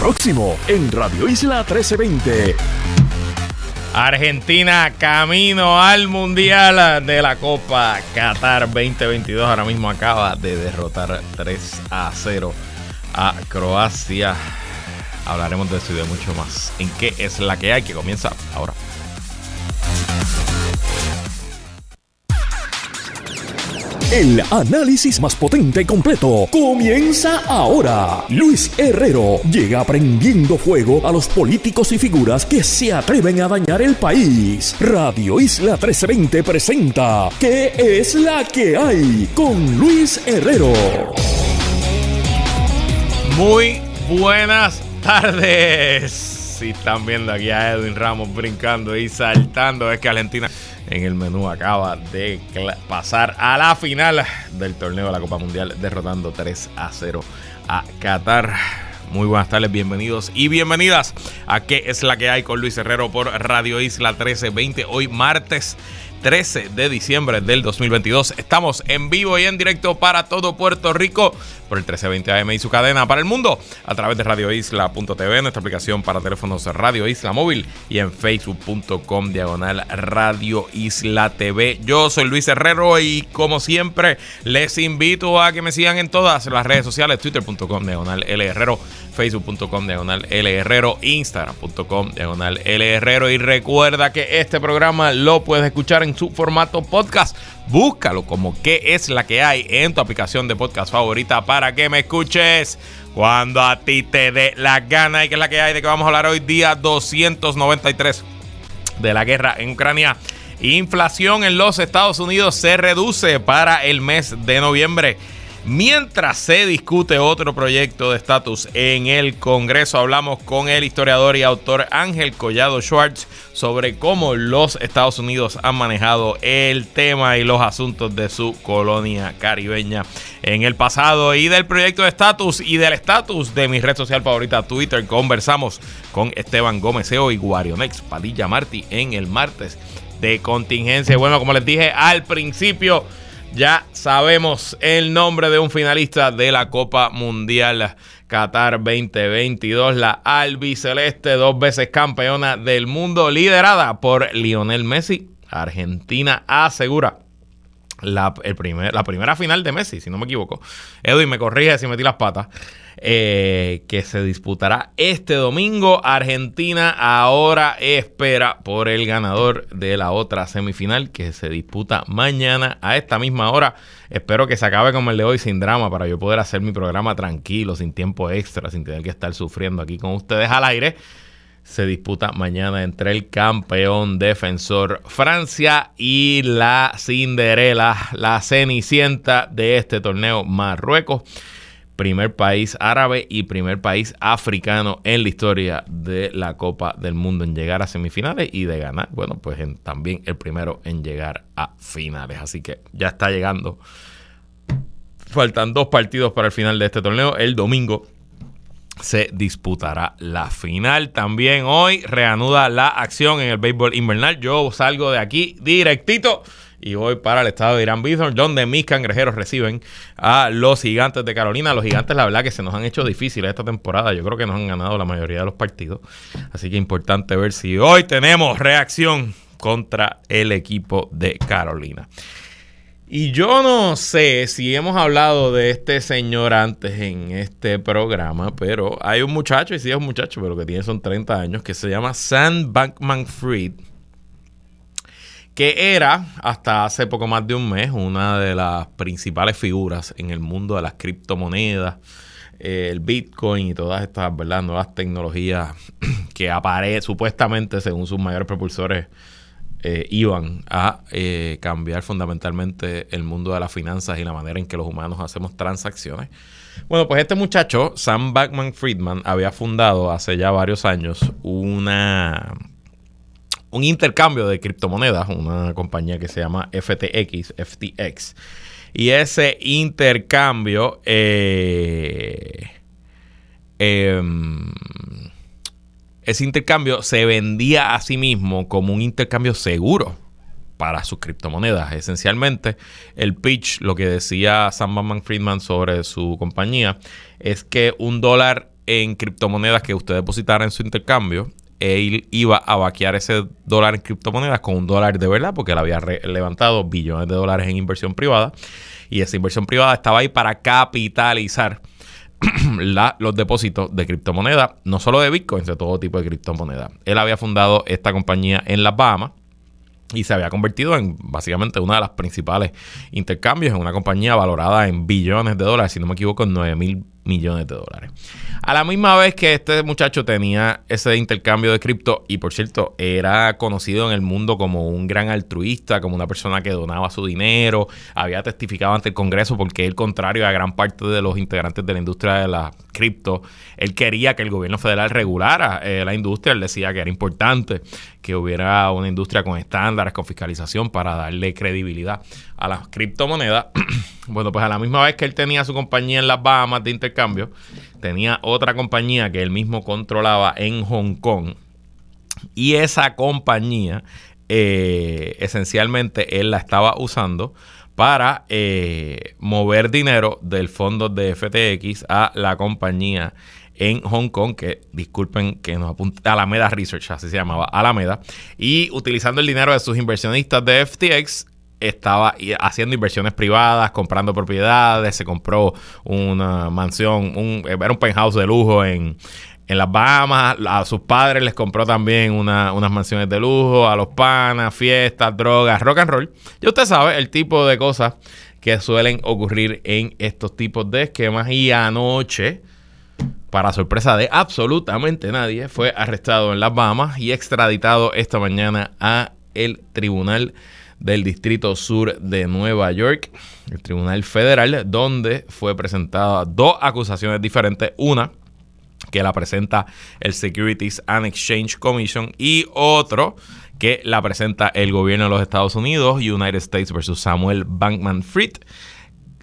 próximo en Radio Isla 1320. Argentina camino al Mundial de la Copa Qatar 2022. Ahora mismo acaba de derrotar 3 a 0 a Croacia. Hablaremos de eso y de mucho más. ¿En qué es la que hay que comienza ahora? El análisis más potente y completo comienza ahora. Luis Herrero llega prendiendo fuego a los políticos y figuras que se atreven a dañar el país. Radio Isla 1320 presenta ¿Qué es la que hay? con Luis Herrero. Muy buenas tardes. Si están viendo aquí a Edwin Ramos brincando y saltando, es que Argentina en el menú acaba de pasar a la final del torneo de la Copa Mundial, derrotando 3 a 0 a Qatar. Muy buenas tardes, bienvenidos y bienvenidas a ¿Qué es la que hay con Luis Herrero por Radio Isla 1320? Hoy martes 13 de diciembre del 2022. Estamos en vivo y en directo para todo Puerto Rico por el 1320 AM y su cadena para el mundo a través de radioisla.tv, nuestra aplicación para teléfonos Radio Isla Móvil y en facebook.com diagonal Radio Isla TV. Yo soy Luis Herrero y como siempre les invito a que me sigan en todas las redes sociales, twitter.com diagonal L Herrero, facebook.com diagonal L Herrero, instagram.com diagonal L Herrero y recuerda que este programa lo puedes escuchar en su formato podcast. Búscalo como qué es la que hay en tu aplicación de podcast favorita para que me escuches cuando a ti te dé la gana y que es la que hay de que vamos a hablar hoy día 293 de la guerra en Ucrania. Inflación en los Estados Unidos se reduce para el mes de noviembre. Mientras se discute otro proyecto de estatus en el Congreso, hablamos con el historiador y autor Ángel Collado Schwartz sobre cómo los Estados Unidos han manejado el tema y los asuntos de su colonia caribeña en el pasado y del proyecto de estatus y del estatus de mi red social favorita Twitter. Conversamos con Esteban Gómez y Guarionex Padilla Martí en el martes de contingencia. Bueno, como les dije al principio, ya sabemos el nombre de un finalista de la Copa Mundial Qatar 2022, la albiceleste, dos veces campeona del mundo, liderada por Lionel Messi. Argentina asegura la, el primer, la primera final de Messi, si no me equivoco. Edwin me corrige si metí las patas. Eh, que se disputará este domingo. Argentina ahora espera por el ganador de la otra semifinal que se disputa mañana a esta misma hora. Espero que se acabe como el de hoy sin drama para yo poder hacer mi programa tranquilo, sin tiempo extra, sin tener que estar sufriendo aquí con ustedes al aire se disputa mañana entre el campeón defensor Francia y la Cinderela, la cenicienta de este torneo Marruecos primer país árabe y primer país africano en la historia de la Copa del Mundo en llegar a semifinales y de ganar, bueno, pues también el primero en llegar a finales. Así que ya está llegando. Faltan dos partidos para el final de este torneo. El domingo se disputará la final. También hoy reanuda la acción en el béisbol invernal. Yo salgo de aquí directito y voy para el estado de Irán Bison, donde mis cangrejeros reciben a los gigantes de Carolina. Los gigantes, la verdad, que se nos han hecho difíciles esta temporada. Yo creo que nos han ganado la mayoría de los partidos. Así que importante ver si hoy tenemos reacción contra el equipo de Carolina. Y yo no sé si hemos hablado de este señor antes en este programa, pero hay un muchacho, y sí es un muchacho, pero que tiene son 30 años, que se llama Sam Bankman Fried que era hasta hace poco más de un mes una de las principales figuras en el mundo de las criptomonedas, eh, el Bitcoin y todas estas ¿verdad? nuevas tecnologías que aparecen supuestamente, según sus mayores propulsores, eh, iban a eh, cambiar fundamentalmente el mundo de las finanzas y la manera en que los humanos hacemos transacciones. Bueno, pues este muchacho, Sam Backman Friedman, había fundado hace ya varios años una un intercambio de criptomonedas, una compañía que se llama FTX, FTX. Y ese intercambio, eh, em, ese intercambio se vendía a sí mismo como un intercambio seguro para sus criptomonedas. Esencialmente, el pitch, lo que decía Sam Bankman Friedman sobre su compañía, es que un dólar en criptomonedas que usted depositara en su intercambio, él iba a vaquear ese dólar en criptomonedas con un dólar de verdad, porque él había levantado billones de dólares en inversión privada. Y esa inversión privada estaba ahí para capitalizar los depósitos de criptomonedas, no solo de bitcoins, de todo tipo de criptomonedas. Él había fundado esta compañía en las Bahamas y se había convertido en básicamente una de las principales intercambios en una compañía valorada en billones de dólares, si no me equivoco, en 9 mil millones de dólares. A la misma vez que este muchacho tenía ese intercambio de cripto y por cierto era conocido en el mundo como un gran altruista, como una persona que donaba su dinero, había testificado ante el Congreso porque él, contrario a gran parte de los integrantes de la industria de la cripto, él quería que el gobierno federal regulara eh, la industria, él decía que era importante que hubiera una industria con estándares, con fiscalización para darle credibilidad a las criptomonedas. bueno, pues a la misma vez que él tenía su compañía en las Bahamas de intercambio, tenía otra compañía que él mismo controlaba en Hong Kong. Y esa compañía, eh, esencialmente, él la estaba usando para eh, mover dinero del fondo de FTX a la compañía en Hong Kong, que disculpen que nos apunta Alameda Research, así se llamaba Alameda, y utilizando el dinero de sus inversionistas de FTX, estaba haciendo inversiones privadas, comprando propiedades, se compró una mansión, un, era un penthouse de lujo en, en las Bahamas, a sus padres les compró también unas mansiones de lujo, a los panas, fiestas, drogas, rock and roll. Y usted sabe el tipo de cosas que suelen ocurrir en estos tipos de esquemas. Y anoche, para sorpresa de absolutamente nadie, fue arrestado en las Bahamas y extraditado esta mañana a el Tribunal del Distrito Sur de Nueva York, el Tribunal Federal, donde fue presentada dos acusaciones diferentes. Una que la presenta el Securities and Exchange Commission y otro que la presenta el gobierno de los Estados Unidos, United States versus Samuel Bankman Fried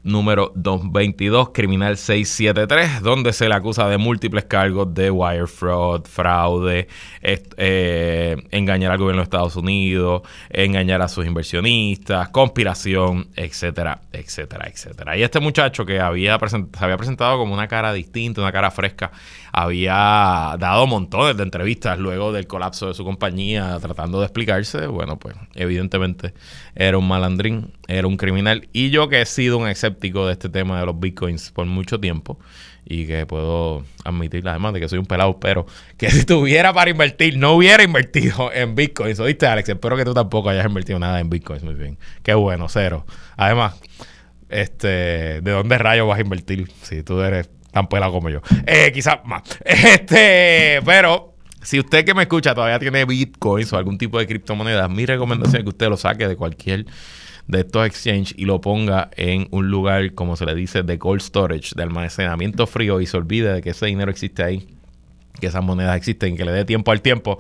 número 222, criminal 673, donde se le acusa de múltiples cargos de wire fraud, fraude, eh, engañar al gobierno de Estados Unidos, engañar a sus inversionistas, conspiración, etcétera, etcétera, etcétera. Y este muchacho que había se había presentado como una cara distinta, una cara fresca, había dado montones de entrevistas luego del colapso de su compañía tratando de explicarse. Bueno, pues evidentemente era un malandrín, era un criminal. Y yo que he sido un escéptico de este tema de los bitcoins por mucho tiempo y que puedo admitir además de que soy un pelado, pero que si tuviera para invertir, no hubiera invertido en bitcoins. ¿Oíste, Alex? Espero que tú tampoco hayas invertido nada en bitcoins. Muy bien. Qué bueno, cero. Además, este, ¿de dónde rayos vas a invertir si tú eres tan pelado como yo? Eh, quizás más. Este, pero si usted que me escucha todavía tiene bitcoins o algún tipo de criptomonedas, mi recomendación es que usted lo saque de cualquier de estos exchanges y lo ponga en un lugar, como se le dice, de cold storage, de almacenamiento frío y se olvide de que ese dinero existe ahí, que esas monedas existen, que le dé tiempo al tiempo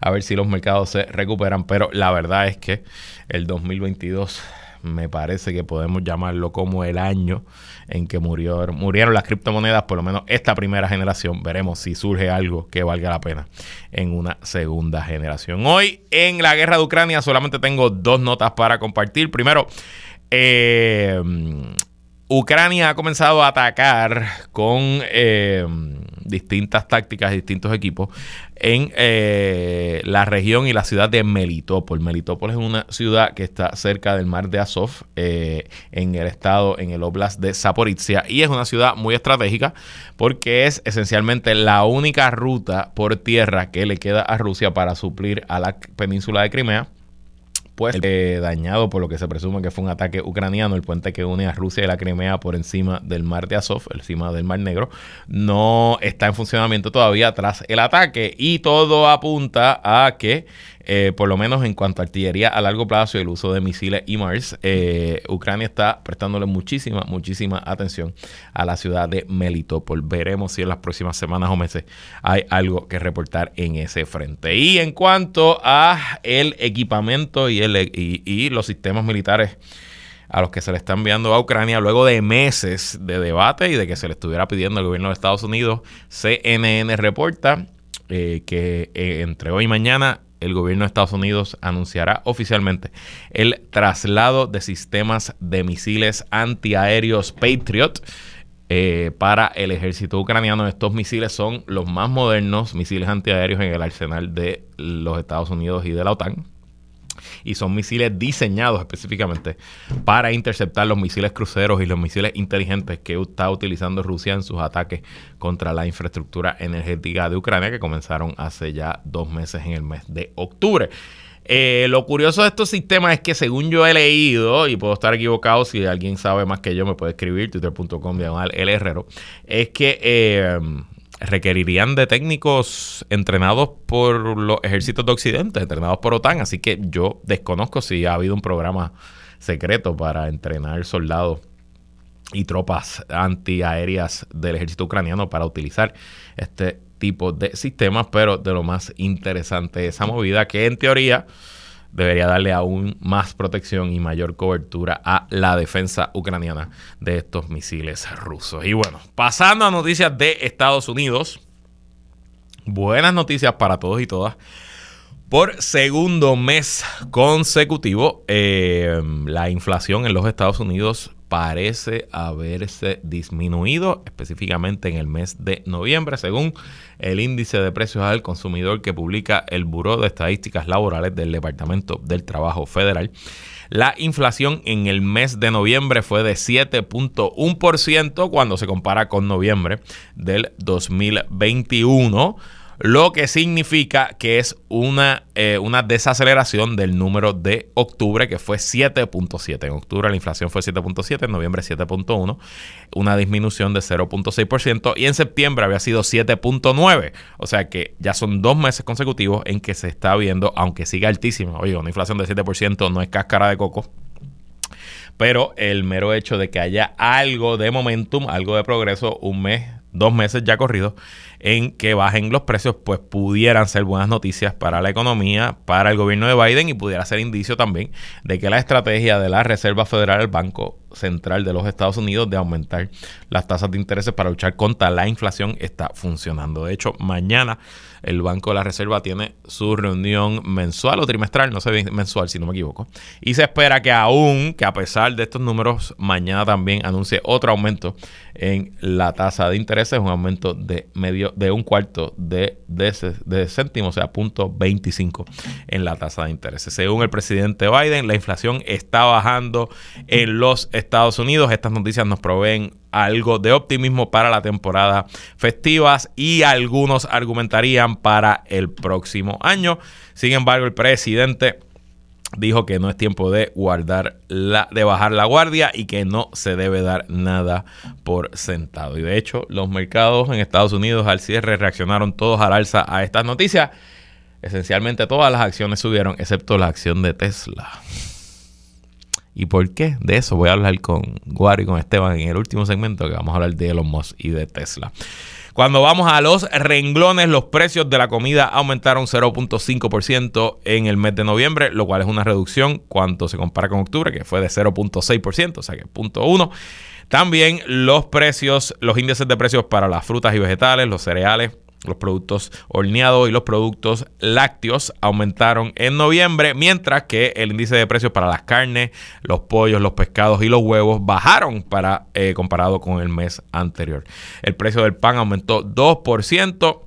a ver si los mercados se recuperan. Pero la verdad es que el 2022 me parece que podemos llamarlo como el año en que murió, murieron las criptomonedas, por lo menos esta primera generación. Veremos si surge algo que valga la pena en una segunda generación. Hoy en la guerra de Ucrania solamente tengo dos notas para compartir. Primero, eh, Ucrania ha comenzado a atacar con eh, distintas tácticas, distintos equipos en eh, la región y la ciudad de Melitopol. Melitopol es una ciudad que está cerca del mar de Azov, eh, en el estado, en el oblast de Zaporizhia, y es una ciudad muy estratégica porque es esencialmente la única ruta por tierra que le queda a Rusia para suplir a la península de Crimea pues eh, dañado por lo que se presume que fue un ataque ucraniano, el puente que une a Rusia y la Crimea por encima del mar de Azov, encima del mar Negro, no está en funcionamiento todavía tras el ataque. Y todo apunta a que eh, por lo menos en cuanto a artillería a largo plazo y el uso de misiles IMARS, eh, Ucrania está prestándole muchísima, muchísima atención a la ciudad de Melitopol. Veremos si en las próximas semanas o meses hay algo que reportar en ese frente. Y en cuanto a el equipamiento y, y los sistemas militares a los que se le está enviando a Ucrania luego de meses de debate y de que se le estuviera pidiendo al gobierno de Estados Unidos. CNN reporta eh, que entre hoy y mañana el gobierno de Estados Unidos anunciará oficialmente el traslado de sistemas de misiles antiaéreos Patriot eh, para el ejército ucraniano. Estos misiles son los más modernos misiles antiaéreos en el arsenal de los Estados Unidos y de la OTAN y son misiles diseñados específicamente para interceptar los misiles cruceros y los misiles inteligentes que está utilizando Rusia en sus ataques contra la infraestructura energética de Ucrania que comenzaron hace ya dos meses en el mes de octubre. Eh, lo curioso de estos sistemas es que según yo he leído, y puedo estar equivocado, si alguien sabe más que yo me puede escribir, twitter.com diagonal herrero, es que eh, requerirían de técnicos entrenados por los ejércitos de Occidente, entrenados por OTAN, así que yo desconozco si ha habido un programa secreto para entrenar soldados y tropas antiaéreas del ejército ucraniano para utilizar este tipo de sistemas, pero de lo más interesante esa movida que en teoría debería darle aún más protección y mayor cobertura a la defensa ucraniana de estos misiles rusos. Y bueno, pasando a noticias de Estados Unidos, buenas noticias para todos y todas. Por segundo mes consecutivo, eh, la inflación en los Estados Unidos parece haberse disminuido, específicamente en el mes de noviembre, según el índice de precios al consumidor que publica el Buró de Estadísticas Laborales del Departamento del Trabajo Federal. La inflación en el mes de noviembre fue de 7.1% cuando se compara con noviembre del 2021 lo que significa que es una, eh, una desaceleración del número de octubre, que fue 7.7. En octubre la inflación fue 7.7, en noviembre 7.1, una disminución de 0.6%, y en septiembre había sido 7.9. O sea que ya son dos meses consecutivos en que se está viendo, aunque siga altísima, oye, una inflación de 7% no es cáscara de coco, pero el mero hecho de que haya algo de momentum, algo de progreso, un mes, dos meses ya corridos, en que bajen los precios, pues pudieran ser buenas noticias para la economía, para el gobierno de Biden y pudiera ser indicio también de que la estrategia de la Reserva Federal, el Banco Central de los Estados Unidos, de aumentar las tasas de interés para luchar contra la inflación está funcionando. De hecho, mañana el Banco de la Reserva tiene su reunión mensual o trimestral, no sé mensual si no me equivoco, y se espera que aún, que a pesar de estos números, mañana también anuncie otro aumento en la tasa de interés, un aumento de medio de un cuarto de, de, o sea, punto 25 en la tasa de interés. Según el presidente Biden, la inflación está bajando en los Estados Unidos. Estas noticias nos proveen algo de optimismo para la temporada festivas y algunos argumentarían para el próximo año. Sin embargo, el presidente dijo que no es tiempo de guardar la, de bajar la guardia y que no se debe dar nada por sentado. Y de hecho, los mercados en Estados Unidos al cierre reaccionaron todos al alza a estas noticias. Esencialmente todas las acciones subieron, excepto la acción de Tesla. ¿Y por qué? De eso voy a hablar con Guari y con Esteban en el último segmento que vamos a hablar de Elon Musk y de Tesla. Cuando vamos a los renglones, los precios de la comida aumentaron 0.5% en el mes de noviembre, lo cual es una reducción cuando se compara con octubre, que fue de 0.6%, o sea que 0.1%. También los precios, los índices de precios para las frutas y vegetales, los cereales, los productos horneados y los productos lácteos aumentaron en noviembre, mientras que el índice de precios para las carnes, los pollos, los pescados y los huevos bajaron para eh, comparado con el mes anterior. El precio del pan aumentó 2%.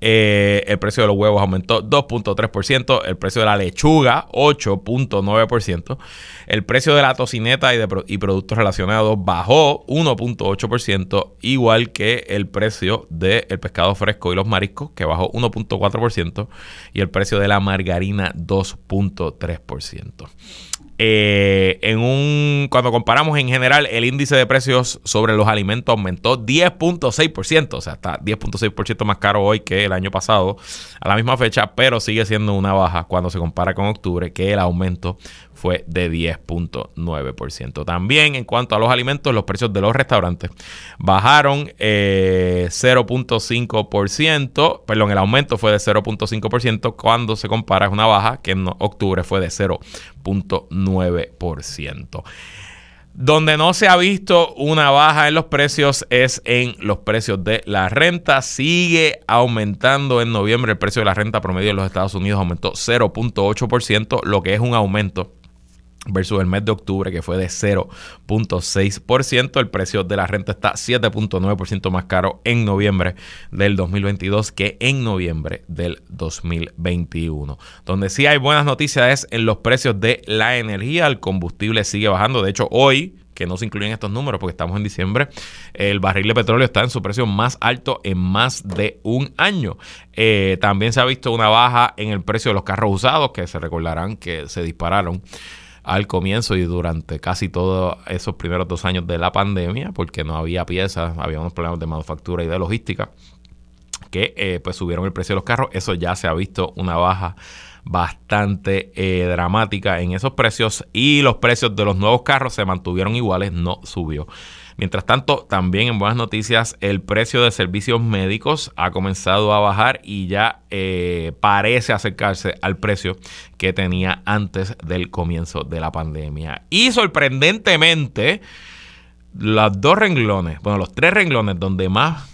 Eh, el precio de los huevos aumentó 2.3%, el precio de la lechuga 8.9%, el precio de la tocineta y, de, y productos relacionados bajó 1.8%, igual que el precio del pescado fresco y los mariscos, que bajó 1.4%, y el precio de la margarina 2.3%. Eh, en un, cuando comparamos en general, el índice de precios sobre los alimentos aumentó 10.6%, o sea, está 10.6% más caro hoy que el año pasado a la misma fecha, pero sigue siendo una baja cuando se compara con octubre, que el aumento fue de 10.9%. También en cuanto a los alimentos, los precios de los restaurantes bajaron 0.5%, eh, perdón, el aumento fue de 0.5% cuando se compara es una baja que en octubre fue de 0.9%. Donde no se ha visto una baja en los precios es en los precios de la renta. Sigue aumentando en noviembre el precio de la renta promedio en los Estados Unidos aumentó 0.8%, lo que es un aumento versus el mes de octubre que fue de 0.6%. El precio de la renta está 7.9% más caro en noviembre del 2022 que en noviembre del 2021. Donde sí hay buenas noticias es en los precios de la energía. El combustible sigue bajando. De hecho, hoy que no se incluyen estos números porque estamos en diciembre, el barril de petróleo está en su precio más alto en más de un año. Eh, también se ha visto una baja en el precio de los carros usados, que se recordarán que se dispararon al comienzo y durante casi todos esos primeros dos años de la pandemia, porque no había piezas, había unos problemas de manufactura y de logística que eh, pues subieron el precio de los carros. Eso ya se ha visto una baja bastante eh, dramática en esos precios y los precios de los nuevos carros se mantuvieron iguales, no subió. Mientras tanto, también en buenas noticias, el precio de servicios médicos ha comenzado a bajar y ya eh, parece acercarse al precio que tenía antes del comienzo de la pandemia. Y sorprendentemente, los dos renglones, bueno, los tres renglones donde más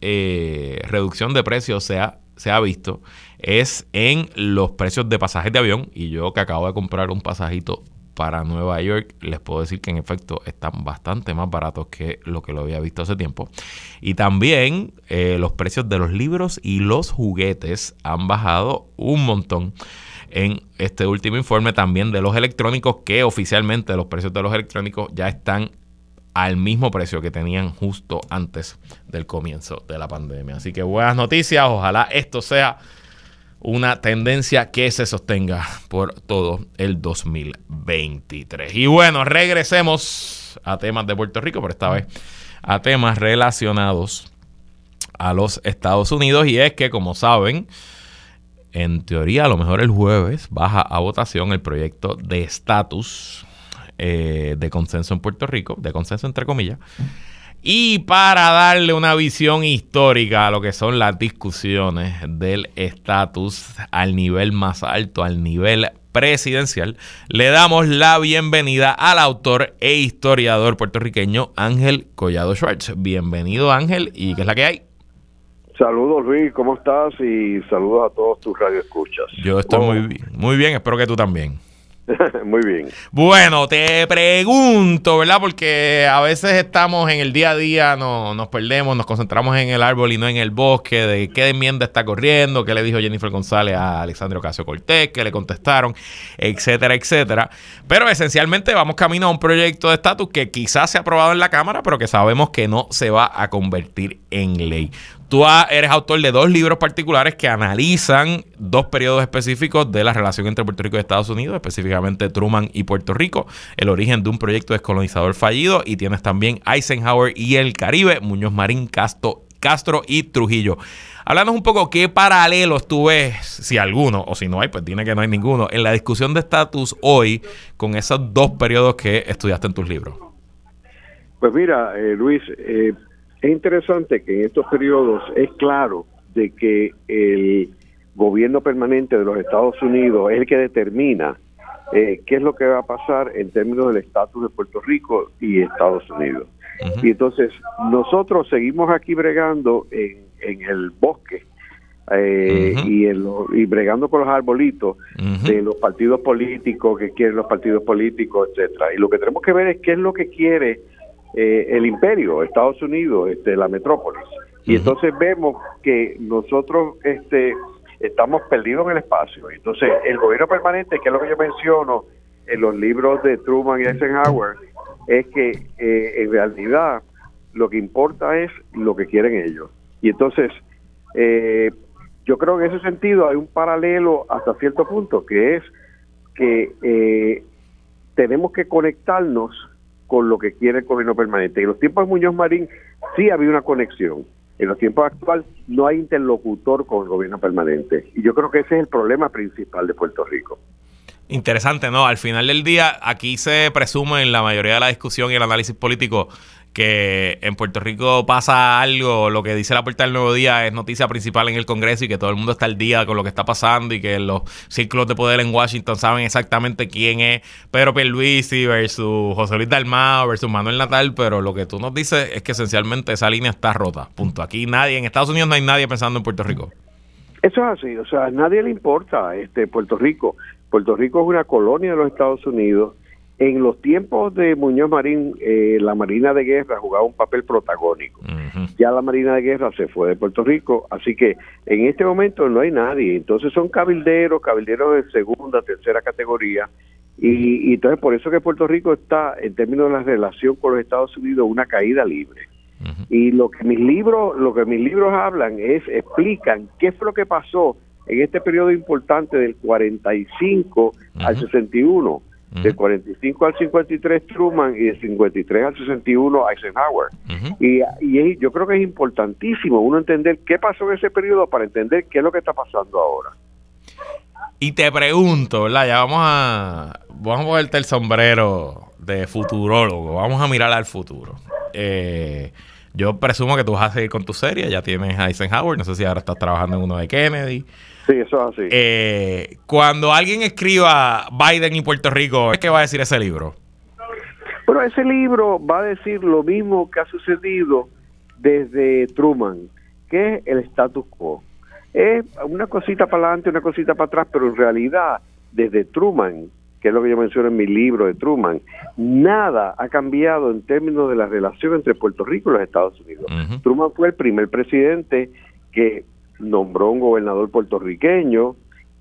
eh, reducción de precios se ha, se ha visto es en los precios de pasajes de avión. Y yo que acabo de comprar un pasajito para Nueva York, les puedo decir que en efecto están bastante más baratos que lo que lo había visto hace tiempo. Y también eh, los precios de los libros y los juguetes han bajado un montón en este último informe también de los electrónicos que oficialmente los precios de los electrónicos ya están al mismo precio que tenían justo antes del comienzo de la pandemia. Así que buenas noticias, ojalá esto sea una tendencia que se sostenga por todo el 2023. Y bueno, regresemos a temas de Puerto Rico, pero esta vez a temas relacionados a los Estados Unidos. Y es que, como saben, en teoría, a lo mejor el jueves baja a votación el proyecto de estatus eh, de consenso en Puerto Rico, de consenso entre comillas y para darle una visión histórica a lo que son las discusiones del estatus al nivel más alto, al nivel presidencial, le damos la bienvenida al autor e historiador puertorriqueño Ángel Collado Schwartz. Bienvenido Ángel, ¿y qué es la que hay? Saludos Luis, ¿cómo estás? Y saludos a todos tus radioescuchas. Yo estoy muy bien, muy bien, espero que tú también. Muy bien. Bueno, te pregunto, ¿verdad? Porque a veces estamos en el día a día, no, nos perdemos, nos concentramos en el árbol y no en el bosque, de qué enmienda está corriendo, qué le dijo Jennifer González a Alexandre Ocasio Cortés, qué le contestaron, etcétera, etcétera. Pero esencialmente vamos camino a un proyecto de estatus que quizás se ha aprobado en la Cámara, pero que sabemos que no se va a convertir en ley. Tú eres autor de dos libros particulares que analizan dos periodos específicos de la relación entre Puerto Rico y Estados Unidos, específicamente Truman y Puerto Rico, el origen de un proyecto descolonizador fallido, y tienes también Eisenhower y el Caribe, Muñoz Marín, Castro, Castro y Trujillo. Háblanos un poco qué paralelos tú ves, si alguno, o si no hay, pues tiene que no hay ninguno, en la discusión de estatus hoy con esos dos periodos que estudiaste en tus libros. Pues mira, eh, Luis, eh, es interesante que en estos periodos es claro de que el gobierno permanente de los Estados Unidos es el que determina eh, qué es lo que va a pasar en términos del estatus de Puerto Rico y Estados Unidos. Y entonces nosotros seguimos aquí bregando en, el bosque eh, y, en y bregando con los arbolitos de los partidos políticos que quieren los partidos políticos, etcétera. Y lo que tenemos que ver es qué es lo que quiere eh, el imperio, Estados Unidos, este, la metrópolis. Y entonces vemos que nosotros este, estamos perdidos en el espacio. Entonces, el gobierno permanente, que es lo que yo menciono en los libros de Truman y Eisenhower, es que eh, en realidad lo que importa es lo que quieren ellos. Y entonces, eh, yo creo que en ese sentido hay un paralelo hasta cierto punto, que es que tenemos que conectarnos con lo que quiere el gobierno permanente. En los tiempos de Muñoz Marín sí había una conexión. En los tiempos actuales no hay interlocutor con el gobierno permanente. Y yo creo que ese es el problema principal de Puerto Rico. Interesante, ¿no? Al final del día, aquí se presume en la mayoría de la discusión y el análisis político que en Puerto Rico pasa algo, lo que dice la puerta del nuevo día es noticia principal en el Congreso y que todo el mundo está al día con lo que está pasando y que los círculos de poder en Washington saben exactamente quién es Pedro Pierluisi versus José Luis Dalmao versus Manuel Natal, pero lo que tú nos dices es que esencialmente esa línea está rota. Punto. Aquí nadie, en Estados Unidos no hay nadie pensando en Puerto Rico. Eso es así, o sea, a nadie le importa este Puerto Rico. Puerto Rico es una colonia de los Estados Unidos en los tiempos de Muñoz Marín, eh, la Marina de Guerra jugaba un papel protagónico. Ya la Marina de Guerra se fue de Puerto Rico, así que en este momento no hay nadie. Entonces son cabilderos, cabilderos de segunda, tercera categoría. Y, y entonces por eso que Puerto Rico está, en términos de la relación con los Estados Unidos, una caída libre. Y lo que mis libros, lo que mis libros hablan es, explican qué fue lo que pasó en este periodo importante del 45 al 61 del 45 al 53 Truman y del 53 al 61 Eisenhower. y, y yo creo que es importantísimo uno entender qué pasó en ese periodo para entender qué es lo que está pasando ahora. Y te pregunto, ¿verdad? Ya vamos a, vamos a ponerte el sombrero de futurólogo, vamos a mirar al futuro. Eh, yo presumo que tú vas a seguir con tu serie, ya tienes Eisenhower, no sé si ahora estás trabajando en uno de Kennedy. Sí, eso es así. Eh, cuando alguien escriba Biden y Puerto Rico, ¿qué va a decir ese libro? Bueno, ese libro va a decir lo mismo que ha sucedido desde Truman, que es el status quo. Es una cosita para adelante, una cosita para atrás, pero en realidad, desde Truman, que es lo que yo menciono en mi libro de Truman, nada ha cambiado en términos de la relación entre Puerto Rico y los Estados Unidos. Truman fue el primer presidente que nombró un gobernador puertorriqueño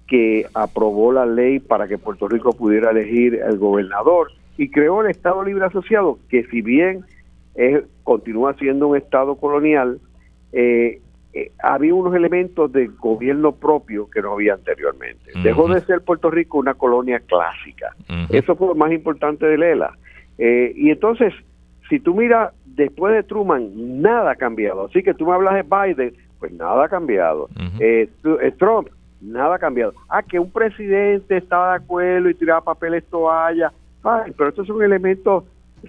que aprobó la ley para que Puerto Rico pudiera elegir el gobernador y creó el Estado Libre Asociado, que si bien es, continúa siendo un Estado colonial, eh, eh, había unos elementos de gobierno propio que no había anteriormente. Dejó de ser Puerto Rico una colonia clásica. Eso fue lo más importante de Lela. Eh, y entonces, si tú miras, después de Truman, nada ha cambiado. Así que tú me hablas de Biden, pues nada ha cambiado. Eh, eh, Trump, nada ha cambiado. Ah, que un presidente estaba de acuerdo y tiraba papeles toalla, pero estos son elementos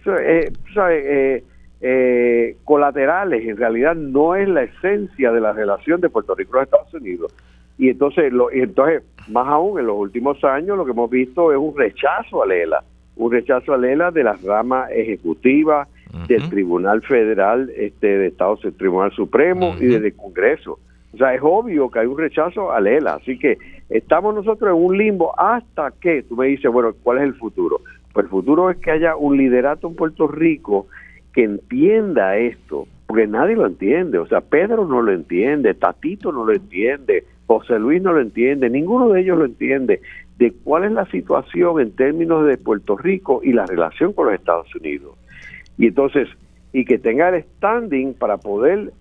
eh, eh, eh, colaterales, en realidad no es la esencia de la relación de Puerto Rico los Estados Unidos. Y entonces, lo, y entonces, más aún, en los últimos años lo que hemos visto es un rechazo a Lela, un rechazo a Lela de las ramas ejecutivas, del Tribunal Federal este, de Estados del Tribunal Supremo y del Congreso. O sea, es obvio que hay un rechazo a Lela, así que estamos nosotros en un limbo hasta que tú me dices, bueno, ¿cuál es el futuro? Pues el futuro es que haya un liderato en Puerto Rico que entienda esto, porque nadie lo entiende, o sea, Pedro no lo entiende, Tatito no lo entiende, José Luis no lo entiende, ninguno de ellos lo entiende, de cuál es la situación en términos de Puerto Rico y la relación con los Estados Unidos. Y entonces, y que tenga el standing para poder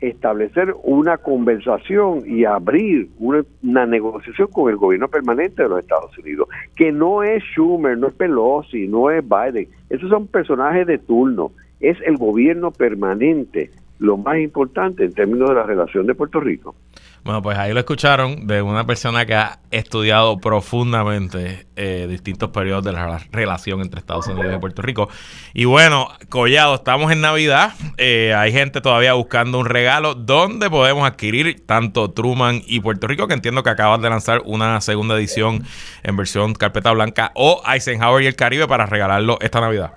establecer una conversación y abrir una, negociación con el gobierno permanente de los Estados Unidos, que no es Schumer, no es Pelosi, no es Biden, esos son personajes de turno, es el gobierno permanente lo más importante en términos de la relación de Puerto Rico. Bueno, pues ahí lo escucharon de una persona que ha estudiado profundamente eh, distintos periodos de la relación entre Estados Unidos y Puerto Rico. Y bueno, Collado, estamos en Navidad. Eh, hay gente todavía buscando un regalo. ¿Dónde podemos adquirir tanto Truman y Puerto Rico? Que entiendo que acabas de lanzar una segunda edición en versión carpeta blanca o Eisenhower y el Caribe para regalarlo esta Navidad.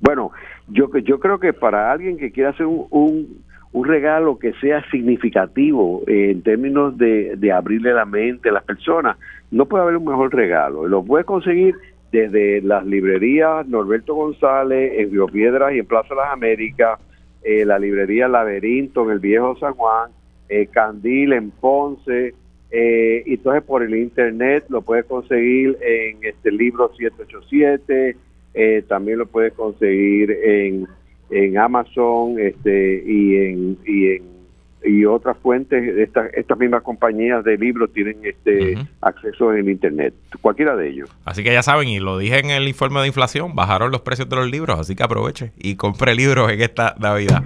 Bueno, yo, yo creo que para alguien que quiera hacer un un regalo que sea significativo eh, en términos de, abrirle la mente a las personas, no puede haber un mejor regalo. Lo puedes conseguir desde las librerías Norberto González en Río Piedras y en Plaza de las Américas, eh, la librería Laberinto en el Viejo San Juan, eh, Candil en Ponce, y entonces por el internet lo puedes conseguir en este libro 787, también lo puedes conseguir en en Amazon este, y en, y en y otras fuentes, estas, estas mismas compañías de libros tienen este acceso en internet, cualquiera de ellos. Así que ya saben, y lo dije en el informe de inflación, bajaron los precios de los libros, así que aproveche y compre libros en esta Navidad.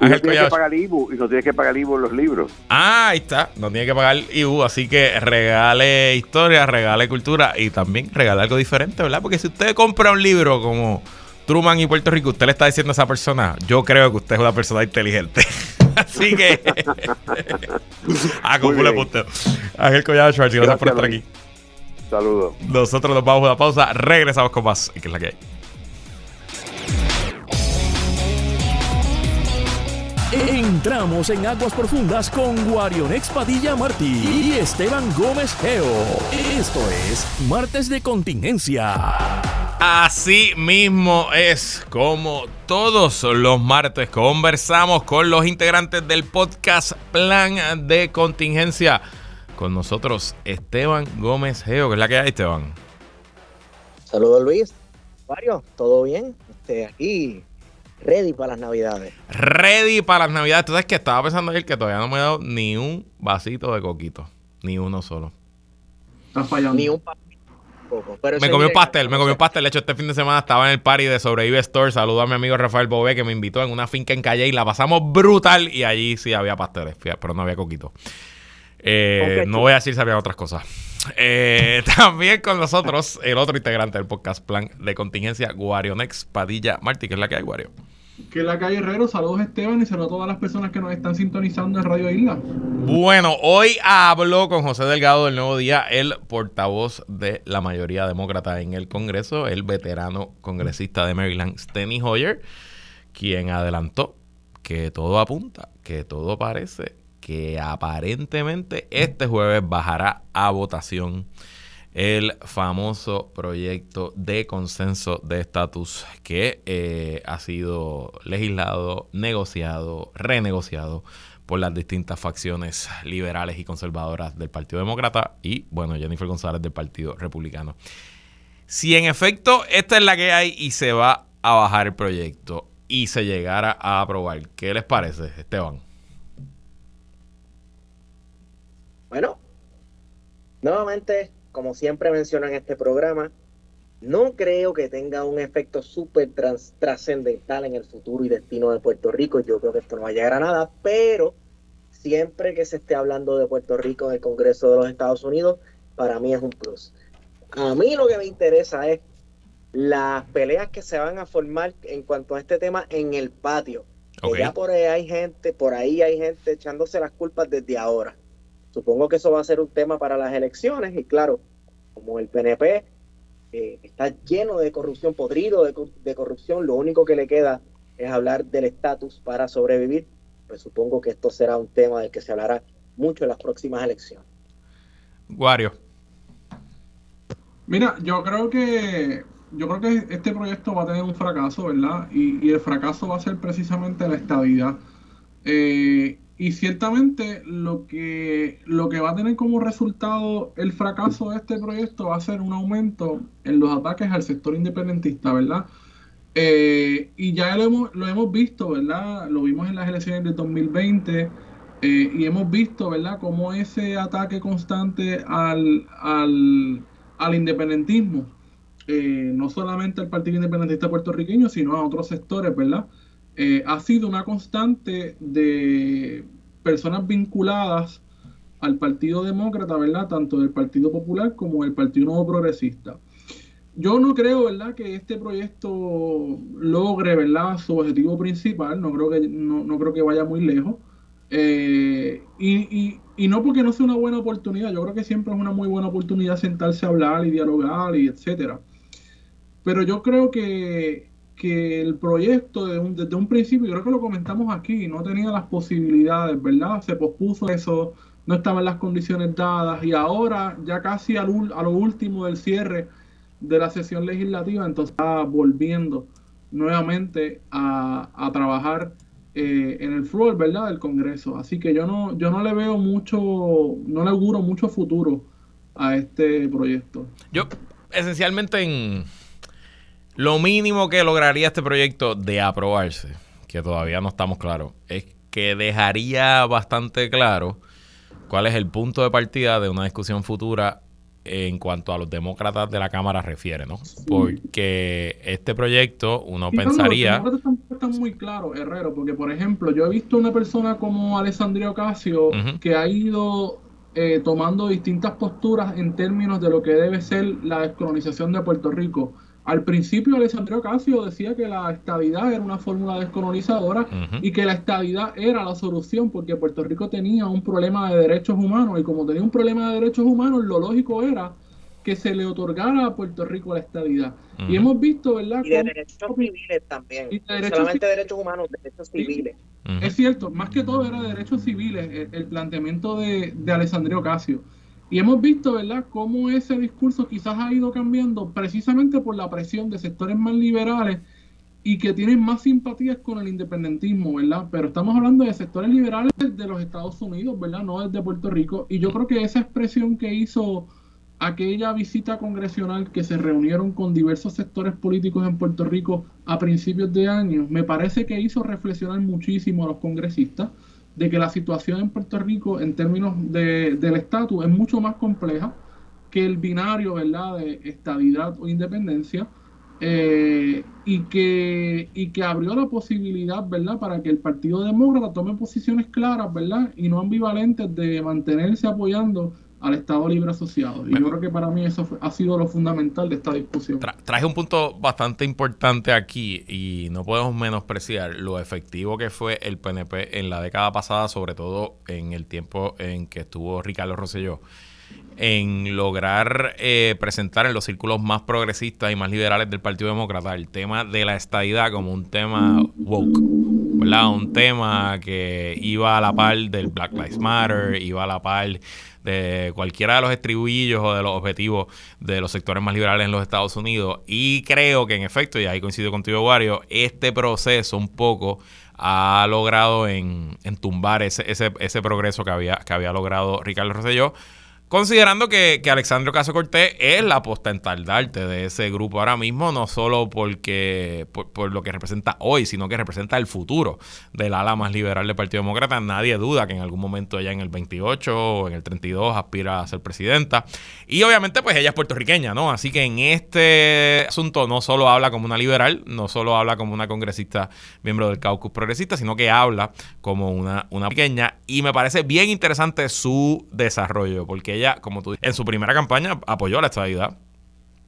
Y no tienes que pagar IBU, y no tienes que pagar IBU en los libros. Ah, ahí está, no tiene que pagar IBU, así que regale historia, regale cultura y también regale algo diferente, ¿verdad? Porque si usted compra un libro como Truman y Puerto Rico, usted le está diciendo a esa persona, yo creo que usted es una persona inteligente. Así que. ah, como le posteo. Ángel Collado Schwartz, gracias, por estar aquí. Saludos. Nosotros nos vamos a la pausa, regresamos con más. ¿Qué es la que hay? Entramos en aguas profundas con Guarionex Padilla Martí y Esteban Gómez Geo. Esto es Martes de Contingencia. Así mismo es como todos los martes conversamos con los integrantes del podcast Plan de Contingencia. Con nosotros Esteban Gómez Geo, que es la que hay, Esteban. Saludos Luis. Mario, ¿todo bien? Este, aquí, ready para las navidades. Ready para las navidades. Tú sabes que estaba pensando ayer que todavía no me he dado ni un vasito de coquito. Ni uno solo. Estás fallando. Ni un papel. me comí un pastel, me comí un pastel. De hecho, este fin de semana estaba en el party de Sobrevive Store. Saludo a mi amigo Rafael Bobé que me invitó en una finca en Calle y la pasamos brutal. Y allí sí había pasteles, pero no había coquito. Eh, no voy a decir si había otras cosas. Eh, también con nosotros el otro integrante del podcast Plan de Contingencia, Guarionex Padilla Martí, que es la que hay, Guario. Que es la hay, Herrero. Saludos, Esteban, y saludos a todas las personas que nos están sintonizando en Radio Isla. Bueno, hoy hablo con José Delgado del Nuevo Día, el portavoz de la mayoría demócrata en el Congreso, el veterano congresista de Maryland, Steny Hoyer, quien adelantó que todo apunta, que todo parece que aparentemente este jueves bajará a votación el famoso proyecto de consenso de estatus que eh, ha sido legislado, negociado, renegociado por las distintas facciones liberales y conservadoras del Partido Demócrata y, bueno, Jennifer González del Partido Republicano. Si en efecto esta es la que hay y se va a bajar el proyecto y se llegara a aprobar, ¿qué les parece, Esteban? Bueno, nuevamente, como siempre menciono en este programa, no creo que tenga un efecto súper trascendental en el futuro y destino de Puerto Rico. Yo creo que esto no va a llegar a nada, pero siempre que se esté hablando de Puerto Rico en el Congreso de los Estados Unidos, para mí es un plus. A mí lo que me interesa es las peleas que se van a formar en cuanto a este tema en el patio. ya por ahí hay gente, por ahí hay gente echándose las culpas desde ahora. Supongo que eso va a ser un tema para las elecciones y claro, como el PNP eh, está lleno de corrupción, podrido de, corrupción, lo único que le queda es hablar del estatus para sobrevivir, pues supongo que esto será un tema del que se hablará mucho en las próximas elecciones. Guario. Mira, yo creo que yo creo que este proyecto va a tener un fracaso, ¿verdad? Y, y el fracaso va a ser precisamente la estabilidad. Eh, y ciertamente lo que, lo que va a tener como resultado el fracaso de este proyecto va a ser un aumento en los ataques al sector independentista, ¿verdad? Eh, y ya lo hemos, lo hemos visto, ¿verdad? Lo vimos en las elecciones del 2020 eh, y hemos visto, ¿verdad? Cómo ese ataque constante al, al, independentismo, eh, no solamente al Partido Independentista puertorriqueño, sino a otros sectores, ¿verdad? Eh, ha sido una constante de personas vinculadas al Partido Demócrata, ¿verdad? Tanto del Partido Popular como del Partido Nuevo Progresista. Yo no creo, ¿verdad?, que este proyecto logre, ¿verdad?, su objetivo principal. No creo que, no, creo que vaya muy lejos. Eh, y, y, no porque no sea una buena oportunidad. Yo creo que siempre es una muy buena oportunidad sentarse a hablar y dialogar y etcétera. Pero yo creo que que el proyecto desde un, principio, creo que lo comentamos aquí, no tenía las posibilidades, ¿verdad? Se pospuso eso, no estaban las condiciones dadas y ahora ya casi a lo último del cierre de la sesión legislativa, entonces está volviendo nuevamente a, trabajar eh, en el floor, ¿verdad? Del Congreso. Así que yo no, yo no le veo mucho, no le auguro mucho futuro a este proyecto. Yo, esencialmente en lo mínimo que lograría este proyecto de aprobarse, que todavía no estamos claros, es que dejaría bastante claro cuál es el punto de partida de una discusión futura en cuanto a los demócratas de la Cámara refiere, ¿no? Porque este proyecto, uno pensaría... los demócratas están, muy claros, Herrero, porque, por ejemplo, yo he visto una persona como Alessandria Ocasio que ha ido eh, tomando distintas posturas en términos de lo que debe ser la descolonización de Puerto Rico al principio, Alessandro Casio decía que la estabilidad era una fórmula descolonizadora y que la estabilidad era la solución porque Puerto Rico tenía un problema de derechos humanos y como tenía un problema de derechos humanos, lo lógico era que se le otorgara a Puerto Rico la estabilidad. Y hemos visto, ¿verdad? Y de derechos civiles también. Y solamente derechos humanos, derechos civiles. Es cierto, más que todo era de derechos civiles el, planteamiento de, de Alessandro Casio. Y hemos visto, ¿verdad?, cómo ese discurso quizás ha ido cambiando precisamente por la presión de sectores más liberales y que tienen más simpatías con el independentismo, ¿verdad? Pero estamos hablando de sectores liberales de los Estados Unidos, ¿verdad? No desde Puerto Rico. Y yo creo que esa expresión que hizo aquella visita congresional que se reunieron con diversos sectores políticos en Puerto Rico a principios de año, me parece que hizo reflexionar muchísimo a los congresistas de que la situación en Puerto Rico en términos de, del estatus es mucho más compleja que el binario ¿verdad? de estabilidad o independencia eh, y, que, y que abrió la posibilidad ¿verdad? para que el Partido Demócrata tome posiciones claras ¿verdad? y no ambivalentes de mantenerse apoyando al Estado Libre Asociado. Y yo creo que para mí eso ha sido lo fundamental de esta discusión. traje un punto bastante importante aquí y no podemos menospreciar lo efectivo que fue el PNP en la década pasada, sobre todo en el tiempo en que estuvo Ricardo Rosselló, en lograr eh, presentar en los círculos más progresistas y más liberales del Partido Demócrata el tema de la estadidad como un tema woke. ¿verdad? Un tema que iba a la par del Black Lives Matter, iba a la par de cualquiera de los estribillos o de los objetivos de los sectores más liberales en los Estados Unidos. Y creo que en efecto, y ahí coincido contigo, Wario, este proceso un poco ha logrado en, tumbar ese, ese, ese progreso que había, que había logrado Ricardo Rosselló Considerando que, que Alexandro Caso Cortés es la postentaldarte de ese grupo ahora mismo, no solo porque por, lo que representa hoy, sino que representa el futuro del ala más liberal del Partido Demócrata. Nadie duda que en algún momento ella en el 28 o en el 32 aspira a ser presidenta. Y obviamente, pues ella es puertorriqueña, ¿no? Así que en este asunto no solo habla como una liberal, no solo habla como una congresista miembro del caucus progresista, sino que habla como una, una pequeña. Y me parece bien interesante su desarrollo, porque ella, como tú en su primera campaña apoyó la estabilidad.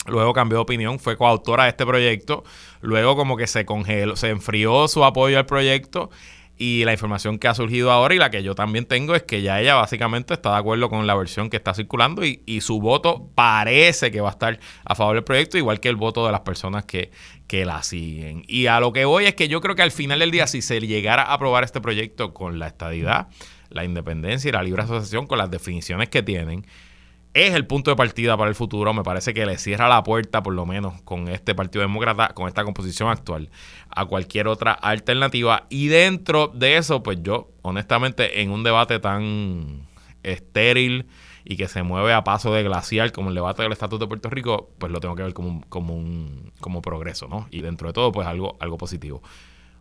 Luego cambió de opinión, fue coautora de este proyecto. Luego como que se congeló, se enfrió su apoyo al proyecto. Y la información que ha surgido ahora y la que yo también tengo es que ya ella básicamente está de acuerdo con la versión que está circulando y, y su voto parece que va a estar a favor del proyecto, igual que el voto de las personas que, que la siguen. Y a lo que voy es que yo creo que al final del día, si se llegara a aprobar este proyecto con la estadidad, la independencia y la libre asociación con las definiciones que tienen, es el punto de partida para el futuro. Me parece que le cierra la puerta, por lo menos con este Partido Demócrata, con esta composición actual, a cualquier otra alternativa. Y dentro de eso, pues yo, honestamente, en un debate tan estéril y que se mueve a paso de glacial como el debate del estatus de Puerto Rico, pues lo tengo que ver como como un como progreso, ¿no? Y dentro de todo, pues algo, algo positivo.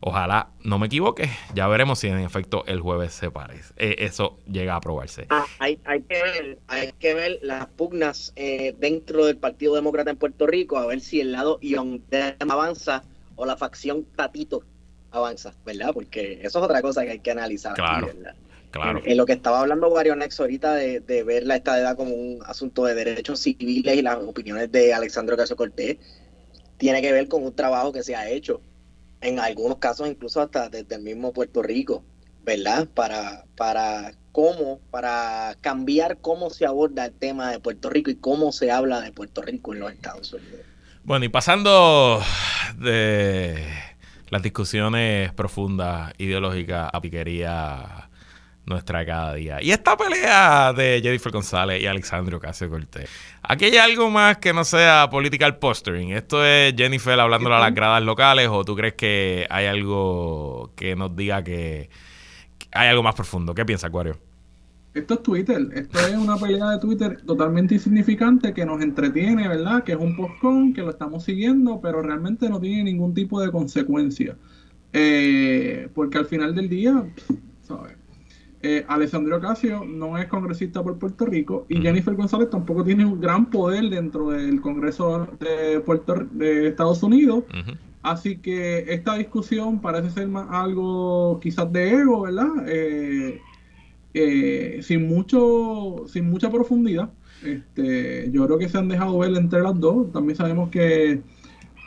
Ojalá no me equivoque. Ya veremos si en efecto el jueves se parece. Eh, eso llega a aprobarse. Ah, hay, que ver, hay que ver las pugnas eh, dentro del Partido Demócrata en Puerto Rico, a ver si el lado Ion avanza o la facción Tatito avanza, ¿verdad? Porque eso es otra cosa que hay que analizar. Claro. Claro. En, lo que estaba hablando Wario Nex ahorita de, de ver la estadidad como un asunto de derechos civiles y las opiniones de Alexandro Casio Cortés, tiene que ver con un trabajo que se ha hecho en algunos casos incluso hasta desde el mismo Puerto Rico, ¿verdad? Para, para cómo, para cambiar cómo se aborda el tema de Puerto Rico y cómo se habla de Puerto Rico en los Estados Unidos. Bueno, y pasando de las discusiones profundas, ideológicas, a piquería nuestra cada día. Y esta pelea de Jennifer González y Alexandro Ocasio Cortés. Aquí hay algo más que no sea political posturing. ¿Esto es Jennifer hablándole a las gradas locales o tú crees que hay algo que nos diga que hay algo más profundo? ¿Qué piensa, Acuario? Esto es Twitter. Esto es una pelea de Twitter totalmente insignificante que nos entretiene, ¿verdad? Que es un postcon, que lo estamos siguiendo, pero realmente no tiene ningún tipo de consecuencia. Eh, porque al final del día, ¿sabes? Eh, Alessandro Ocasio no es congresista por Puerto Rico y Jennifer González tampoco tiene un gran poder dentro del Congreso de Puerto de Estados Unidos. Así que esta discusión parece ser más algo quizás de ego, ¿verdad? Eh, eh, sin mucho, sin mucha profundidad. Este, yo creo que se han dejado ver entre las dos. También sabemos que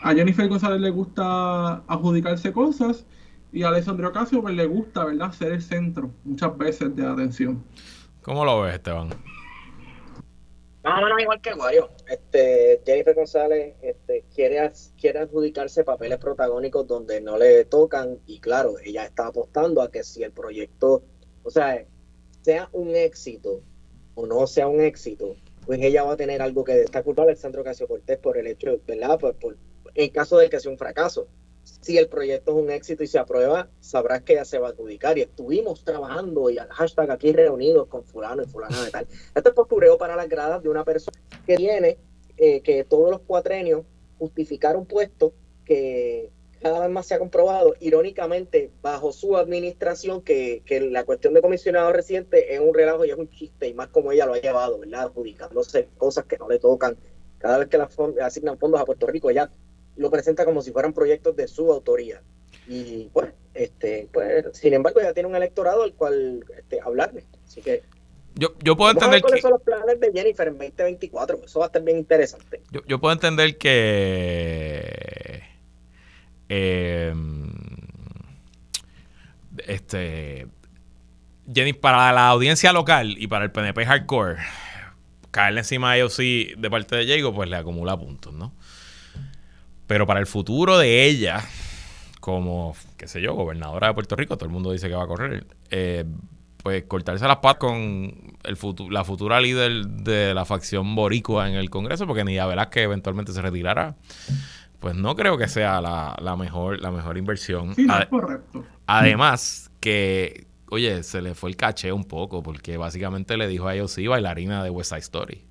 a Jennifer González le gusta adjudicarse cosas y a Alessandro Ocasio pues, le gusta, ¿verdad?, ser el centro muchas veces de atención. ¿Cómo lo ves, Esteban? Más o menos igual que Mario. Este, Jennifer González este, quiere, quiere adjudicarse papeles protagónicos donde no le tocan y claro, ella está apostando a que si el proyecto, o sea, sea un éxito o no sea un éxito, pues ella va a tener algo que está culpable Alexandro Casio Cortés por el hecho, ¿verdad? Por, por, en caso de que sea un fracaso. Si el proyecto es un éxito y se aprueba, sabrás que ella se va a adjudicar. Y estuvimos trabajando y al hashtag aquí reunidos con fulano y fulana de tal. Esto es postureo para las gradas de una persona que tiene eh, que todos los cuatrenios justificar un puesto que cada vez más se ha comprobado, irónicamente, bajo su administración, que, que la cuestión de comisionado reciente es un relajo y es un chiste, y más como ella lo ha llevado, ¿verdad? Adjudicándose cosas que no le tocan. Cada vez que la asignan fondos a Puerto Rico, ella lo presenta como si fueran proyectos de su autoría. Y pues, este, pues, sin embargo, ya tiene un electorado al cual este, hablarle. Así que yo, yo puedo entender que... son los planes de Jennifer en 2024? Eso va a estar bien interesante. Yo, yo puedo entender que... Eh, este... Jenny, para la audiencia local y para el PNP hardcore, caerle encima a ellos sí de parte de Diego, pues le acumula puntos, ¿no? Pero para el futuro de ella, como, qué sé yo, gobernadora de Puerto Rico, todo el mundo dice que va a correr, eh, pues cortarse las patas con el la futura líder de la facción boricua en el Congreso, porque ni verás que eventualmente se retirará. Pues no creo que sea la, mejor, la mejor inversión. Sí, correcto. Además, que, oye, se le fue el caché un poco, porque básicamente le dijo a ellos sí, bailarina de West Side Story.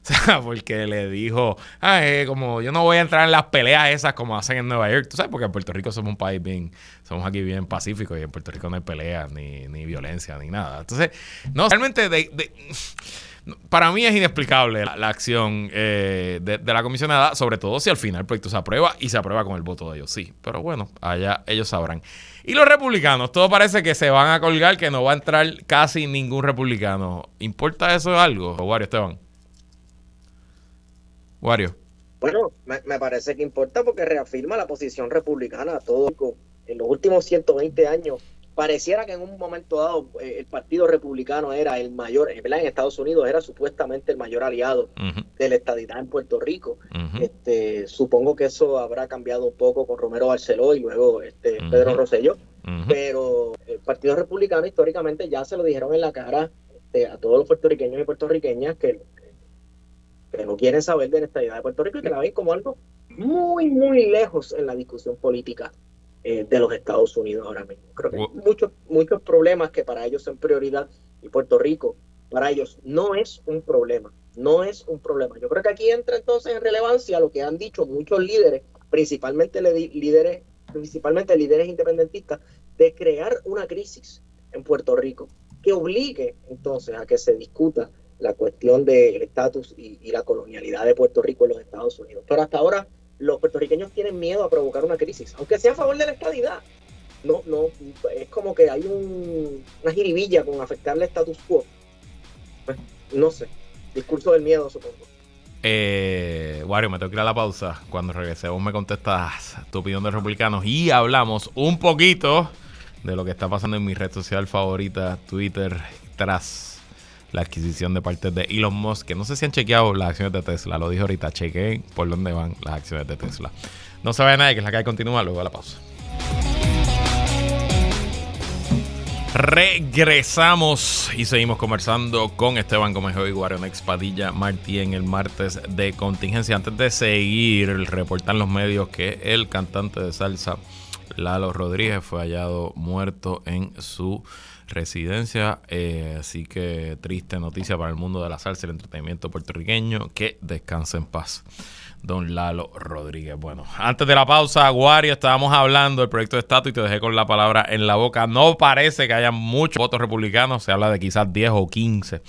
Sea, porque le dijo, ah, como yo no voy a entrar en las peleas esas como hacen en Nueva York. Tú sabes, porque en Puerto Rico somos un país bien, somos aquí bien pacíficos y en Puerto Rico no hay peleas, ni, ni violencia, ni nada. Entonces, no, realmente de, para mí es inexplicable la, acción eh, de, de, la comisionada, sobre todo si al final el proyecto se aprueba y se aprueba con el voto de ellos, sí. Pero bueno, allá ellos sabrán. Y los republicanos, todo parece que se van a colgar, que no va a entrar casi ningún republicano. ¿Importa eso algo, Wario Esteban? Wario. Bueno, me, parece que importa porque reafirma la posición republicana a todo. En los últimos 120 años, pareciera que en un momento dado eh, el Partido Republicano era el mayor, eh, ¿verdad? En Estados Unidos era supuestamente el mayor aliado de la estadidad en Puerto Rico. este, supongo que eso habrá cambiado un poco con Romero Barceló y luego este, Pedro Rosselló. Pero el Partido Republicano históricamente ya se lo dijeron en la cara este, a todos los puertorriqueños y puertorriqueñas que que no quieren saber de la estabilidad de Puerto Rico y que la ven como algo muy, muy lejos en la discusión política eh, de los Estados Unidos ahora mismo. Creo que hay muchos, muchos problemas que para ellos son prioridad y Puerto Rico para ellos no es un problema, no es un problema. Yo creo que aquí entra entonces en relevancia lo que han dicho muchos líderes, principalmente líderes, principalmente líderes independentistas, de crear una crisis en Puerto Rico que obligue entonces a que se discuta la cuestión del estatus y, la colonialidad de Puerto Rico en los Estados Unidos. Pero hasta ahora los puertorriqueños tienen miedo a provocar una crisis, aunque sea a favor de la estadidad. No, no, es como que hay una jiribilla con afectar el status quo. Pues, no sé, discurso del miedo, supongo. Eh, Wario, me tengo que ir a la pausa. Cuando regresemos me contestas tu opinión de republicanos y hablamos un poquito de lo que está pasando en mi red social favorita, Twitter, tras la adquisición de partes de Elon Musk, que no sé si han chequeado las acciones de Tesla, lo dije ahorita, chequeen por dónde van las acciones de Tesla. No se vaya nadie, que es la que continuar luego de la pausa. Regresamos y seguimos conversando con Esteban Gómez y Guarionex Padilla Martí en el martes de contingencia. Antes de seguir, reportan los medios que el cantante de salsa Lalo Rodríguez fue hallado muerto en su residencia. Eh, así que triste noticia para el mundo de la salsa y el entretenimiento puertorriqueño. Que descanse en paz. Don Lalo Rodríguez. Bueno, antes de la pausa, Aguario, estábamos hablando del proyecto de estatus y te dejé con la palabra en la boca. No parece que haya muchos votos republicanos, se habla de quizás 10 o 15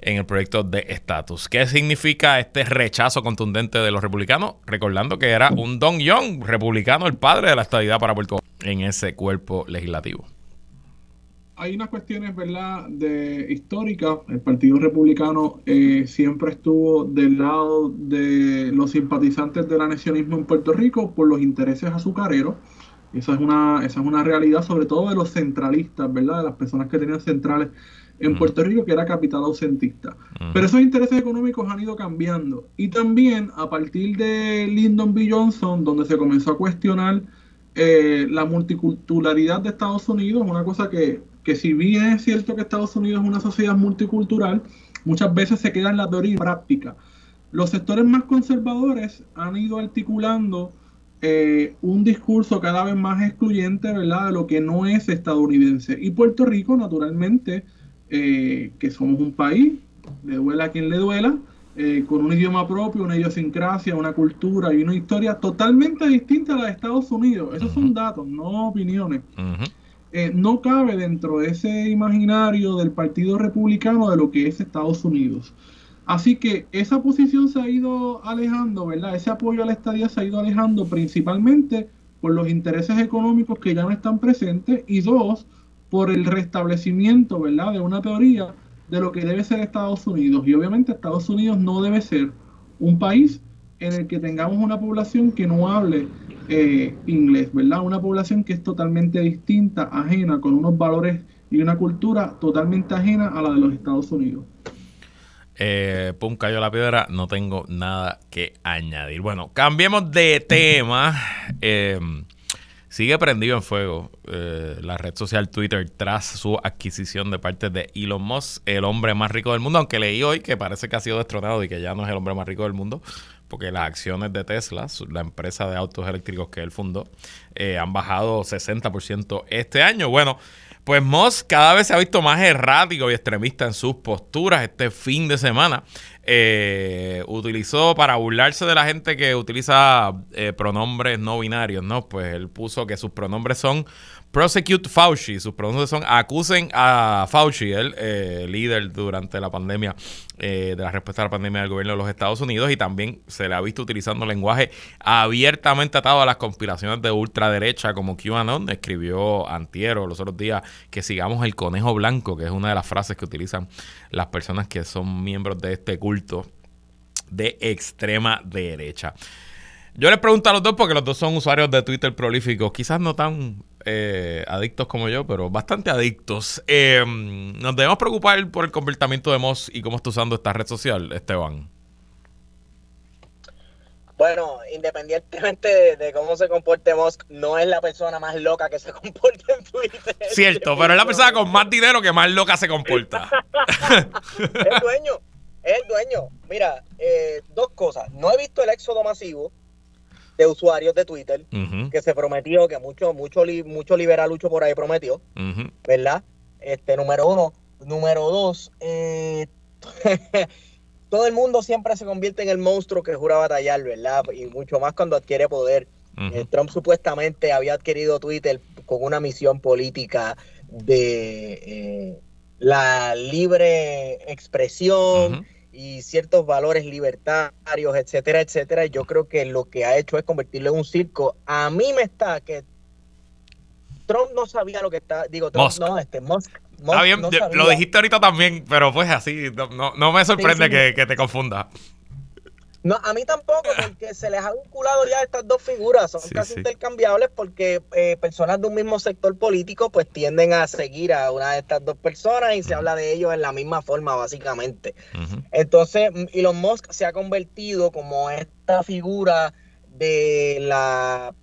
en el proyecto de estatus. ¿Qué significa este rechazo contundente de los republicanos? Recordando que era un Don Young, republicano, el padre de la estadidad para Puerto Rico en ese cuerpo legislativo hay unas cuestiones, ¿verdad?, de históricas. El Partido Republicano eh, siempre estuvo del lado de los simpatizantes del anexionismo en Puerto Rico por los intereses azucareros. Esa es una, esa es una realidad, sobre todo de los centralistas, ¿verdad?, de las personas que tenían centrales en Puerto Rico, que era capital ausentista. Pero esos intereses económicos han ido cambiando. Y también a partir de Lyndon B. Johnson, donde se comenzó a cuestionar eh, la multiculturalidad de Estados Unidos, una cosa que que si bien es cierto que Estados Unidos es una sociedad multicultural, muchas veces se queda en la teoría y práctica. Los sectores más conservadores han ido articulando eh, un discurso cada vez más excluyente, ¿verdad?, de lo que no es estadounidense. Y Puerto Rico, naturalmente, eh, que somos un país, le duela a quien le duela, eh, con un idioma propio, una idiosincrasia, una cultura y una historia totalmente distinta a la de Estados Unidos. Esos son datos, no opiniones. No cabe dentro de ese imaginario del Partido Republicano de lo que es Estados Unidos. Así que esa posición se ha ido alejando, ¿verdad? Ese apoyo a la estadía se ha ido alejando principalmente por los intereses económicos que ya no están presentes y dos, por el restablecimiento, ¿verdad? De una teoría de lo que debe ser Estados Unidos. Y obviamente Estados Unidos no debe ser un país en el que tengamos una población que no hable eh, inglés, ¿verdad? Una población que es totalmente distinta, ajena, con unos valores y una cultura totalmente ajena a la de los Estados Unidos. Eh, pum, cayó la piedra, no tengo nada que añadir. Bueno, cambiemos de tema. Eh, sigue prendido en fuego eh, la red social Twitter tras su adquisición de parte de Elon Musk, el hombre más rico del mundo, aunque leí hoy que parece que ha sido destronado y que ya no es el hombre más rico del mundo, porque las acciones de Tesla, la empresa de autos eléctricos que él fundó, eh, han bajado 60% este año. Bueno, pues Musk cada vez se ha visto más errático y extremista en sus posturas este fin de semana. Eh, utilizó para burlarse de la gente que utiliza eh, pronombres no binarios, ¿no? Pues él puso que sus pronombres son Prosecute Fauci, sus pronunciaciones son acusen a Fauci, el eh, líder durante la pandemia, eh, de la respuesta a la pandemia del gobierno de los Estados Unidos, y también se le ha visto utilizando lenguaje abiertamente atado a las conspiraciones de ultraderecha como QAnon. Escribió Antiero los otros días que sigamos el conejo blanco, que es una de las frases que utilizan las personas que son miembros de este culto de extrema derecha. Yo les pregunto a los dos porque los dos son usuarios de Twitter prolíficos, quizás no tan eh, adictos como yo, pero bastante adictos. Eh, nos debemos preocupar por el comportamiento de Moss y cómo está usando esta red social, Esteban. Bueno, independientemente de, cómo se comporte Musk, no es la persona más loca que se comporta en Twitter. Cierto, pero es la persona con más dinero que más loca se comporta. el dueño, el dueño. Mira, eh, dos cosas. No he visto el éxodo masivo de usuarios de Twitter que se prometió, que mucho, mucho, mucho liberalucho por ahí prometió, ¿verdad? Este, número uno. Número dos, eh, todo el mundo siempre se convierte en el monstruo que jura batallar, ¿verdad? Y mucho más cuando adquiere poder. Eh, Trump supuestamente había adquirido Twitter con una misión política de eh, la libre expresión y ciertos valores libertarios, etcétera, etcétera. Yo creo que lo que ha hecho es convertirlo en un circo. A mí me está que Trump no sabía lo que está, digo, Trump no, este Musk. lo dijiste ahorita también, pero pues así, no, no, me sorprende Que, que te confunda. No, a mí tampoco, porque se les ha vinculado ya estas dos figuras, son casi intercambiables porque eh, personas de un mismo sector político pues tienden a seguir a una de estas dos personas y se habla de ellos en la misma forma básicamente. Entonces, Elon Musk se ha convertido como esta figura de la,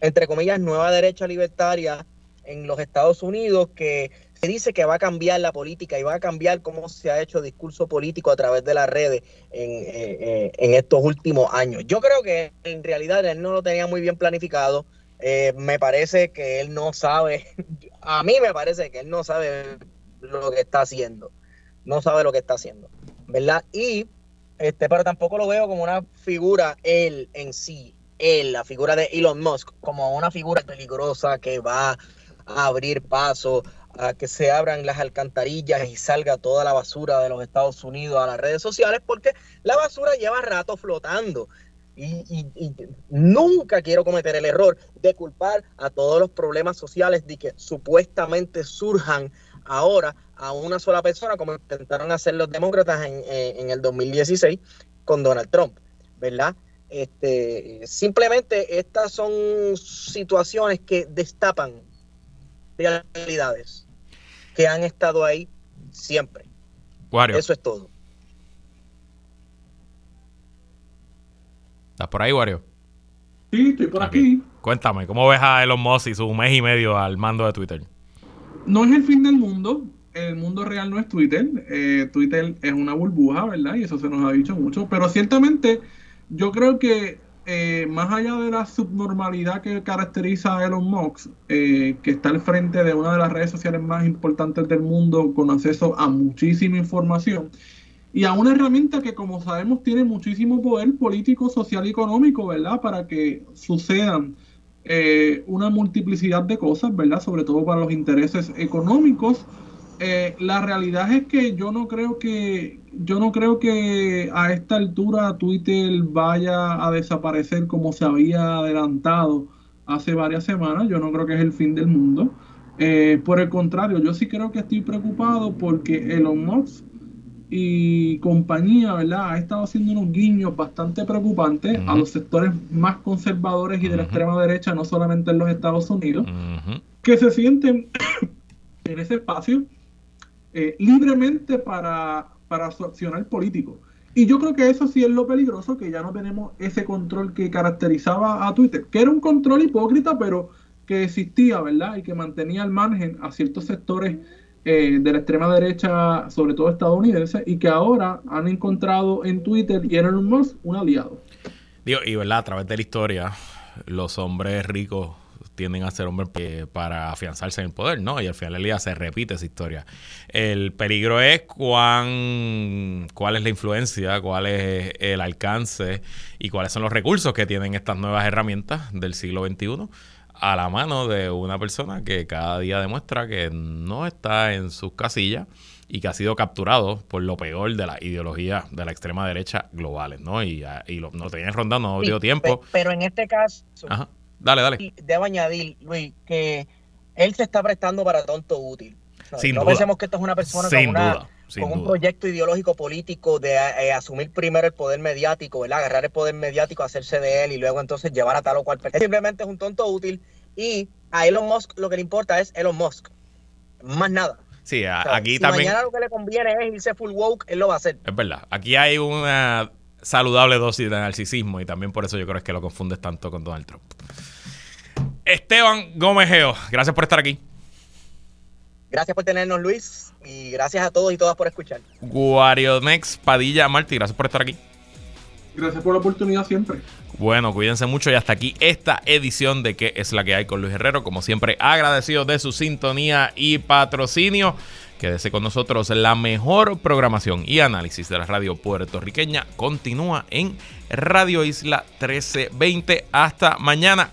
entre comillas, nueva derecha libertaria en los Estados Unidos que dice que va a cambiar la política y va a cambiar cómo se ha hecho discurso político a través de las redes en, eh, eh, estos últimos años. Yo creo que en realidad él no lo tenía muy bien planificado. Eh, me parece que él no sabe, a mí me parece que él no sabe lo que está haciendo. No sabe lo que está haciendo, ¿verdad? Y, este, pero tampoco lo veo como una figura él en sí, él, la figura de Elon Musk, como una figura peligrosa que va a abrir paso a que se abran las alcantarillas y salga toda la basura de los Estados Unidos a las redes sociales, porque la basura lleva rato flotando. Y, nunca quiero cometer el error de culpar a todos los problemas sociales de que supuestamente surjan ahora a una sola persona, como intentaron hacer los demócratas en, en el 2016 con Donald Trump, ¿verdad? Este, simplemente estas son situaciones que destapan realidades que han estado ahí siempre. Eso es todo. ¿Estás por ahí, Wario? Sí, estoy por aquí. Cuéntame, ¿cómo ves a Elon Musk y su mes y medio al mando de Twitter? no es el fin del mundo. El mundo real no es Twitter. Eh, Twitter es una burbuja, ¿verdad? Y eso se nos ha dicho mucho. Pero ciertamente yo creo que eh, más allá de la subnormalidad que caracteriza a Elon Musk, eh, que está al frente de una de las redes sociales más importantes del mundo con acceso a muchísima información y a una herramienta que como sabemos tiene muchísimo poder político, social y económico, ¿verdad? Para que sucedan eh, una multiplicidad de cosas, ¿verdad? Sobre todo para los intereses económicos eh, la realidad es que yo no creo que yo no creo que a esta altura Twitter vaya a desaparecer como se había adelantado hace varias semanas. Yo no creo que es el fin del mundo. Eh, por el contrario, yo sí creo que estoy preocupado porque Elon Musk y compañía, ¿verdad? Ha estado haciendo unos guiños bastante preocupantes a los sectores más conservadores y de la extrema derecha, no solamente en los Estados Unidos, que se sienten en ese espacio eh, libremente para, para su accionar político. Y yo creo que eso sí es lo peligroso, que ya no tenemos ese control que caracterizaba a Twitter, que era un control hipócrita, pero que existía, ¿verdad? Y que mantenía al margen a ciertos sectores eh, de la extrema derecha, sobre todo estadounidense, y que ahora han encontrado en Twitter y en Elon Musk un aliado. Digo, y verdad, a través de la historia, los hombres ricos tienden a ser hombres para afianzarse en el poder, ¿no? Y al final del día se repite esa historia. El peligro es cuán, cuál es la influencia, cuál es el alcance y cuáles son los recursos que tienen estas nuevas herramientas del siglo XXI a la mano de una persona que cada día demuestra que no está en sus casillas y que ha sido capturado por lo peor de la ideología de la extrema derecha globales, ¿no? Y, y lo, no tenían rondando, no dio tiempo. Pero en este caso, Ajá. Dale, dale. Debo añadir, Luis, que él se está prestando para tonto útil. Sin no pensemos que esto es una persona con, un proyecto ideológico político de eh, asumir primero el poder mediático, ¿verdad? agarrar el poder mediático, hacerse de él y luego entonces llevar a tal o cual persona. Simplemente es un tonto útil y a Elon Musk lo que le importa es Elon Musk. Más nada. Sí, aquí si también. Mañana lo que le conviene es irse full woke, él lo va a hacer. Es verdad. Aquí hay una saludable dosis de narcisismo y también por eso yo creo que lo confundes tanto con Donald Trump. Esteban Gómez Geo, gracias por estar aquí. Gracias por tenernos, Luis, y gracias a todos y todas por escuchar. Guariomex Padilla Martí, gracias por estar aquí. Gracias por la oportunidad siempre. Bueno, cuídense mucho y hasta aquí esta edición de ¿Qué es la que hay con Luis Herrero? Como siempre, agradecido de su sintonía y patrocinio. Quédese con nosotros. La mejor programación y análisis de la radio puertorriqueña continúa en Radio Isla 1320. Hasta mañana.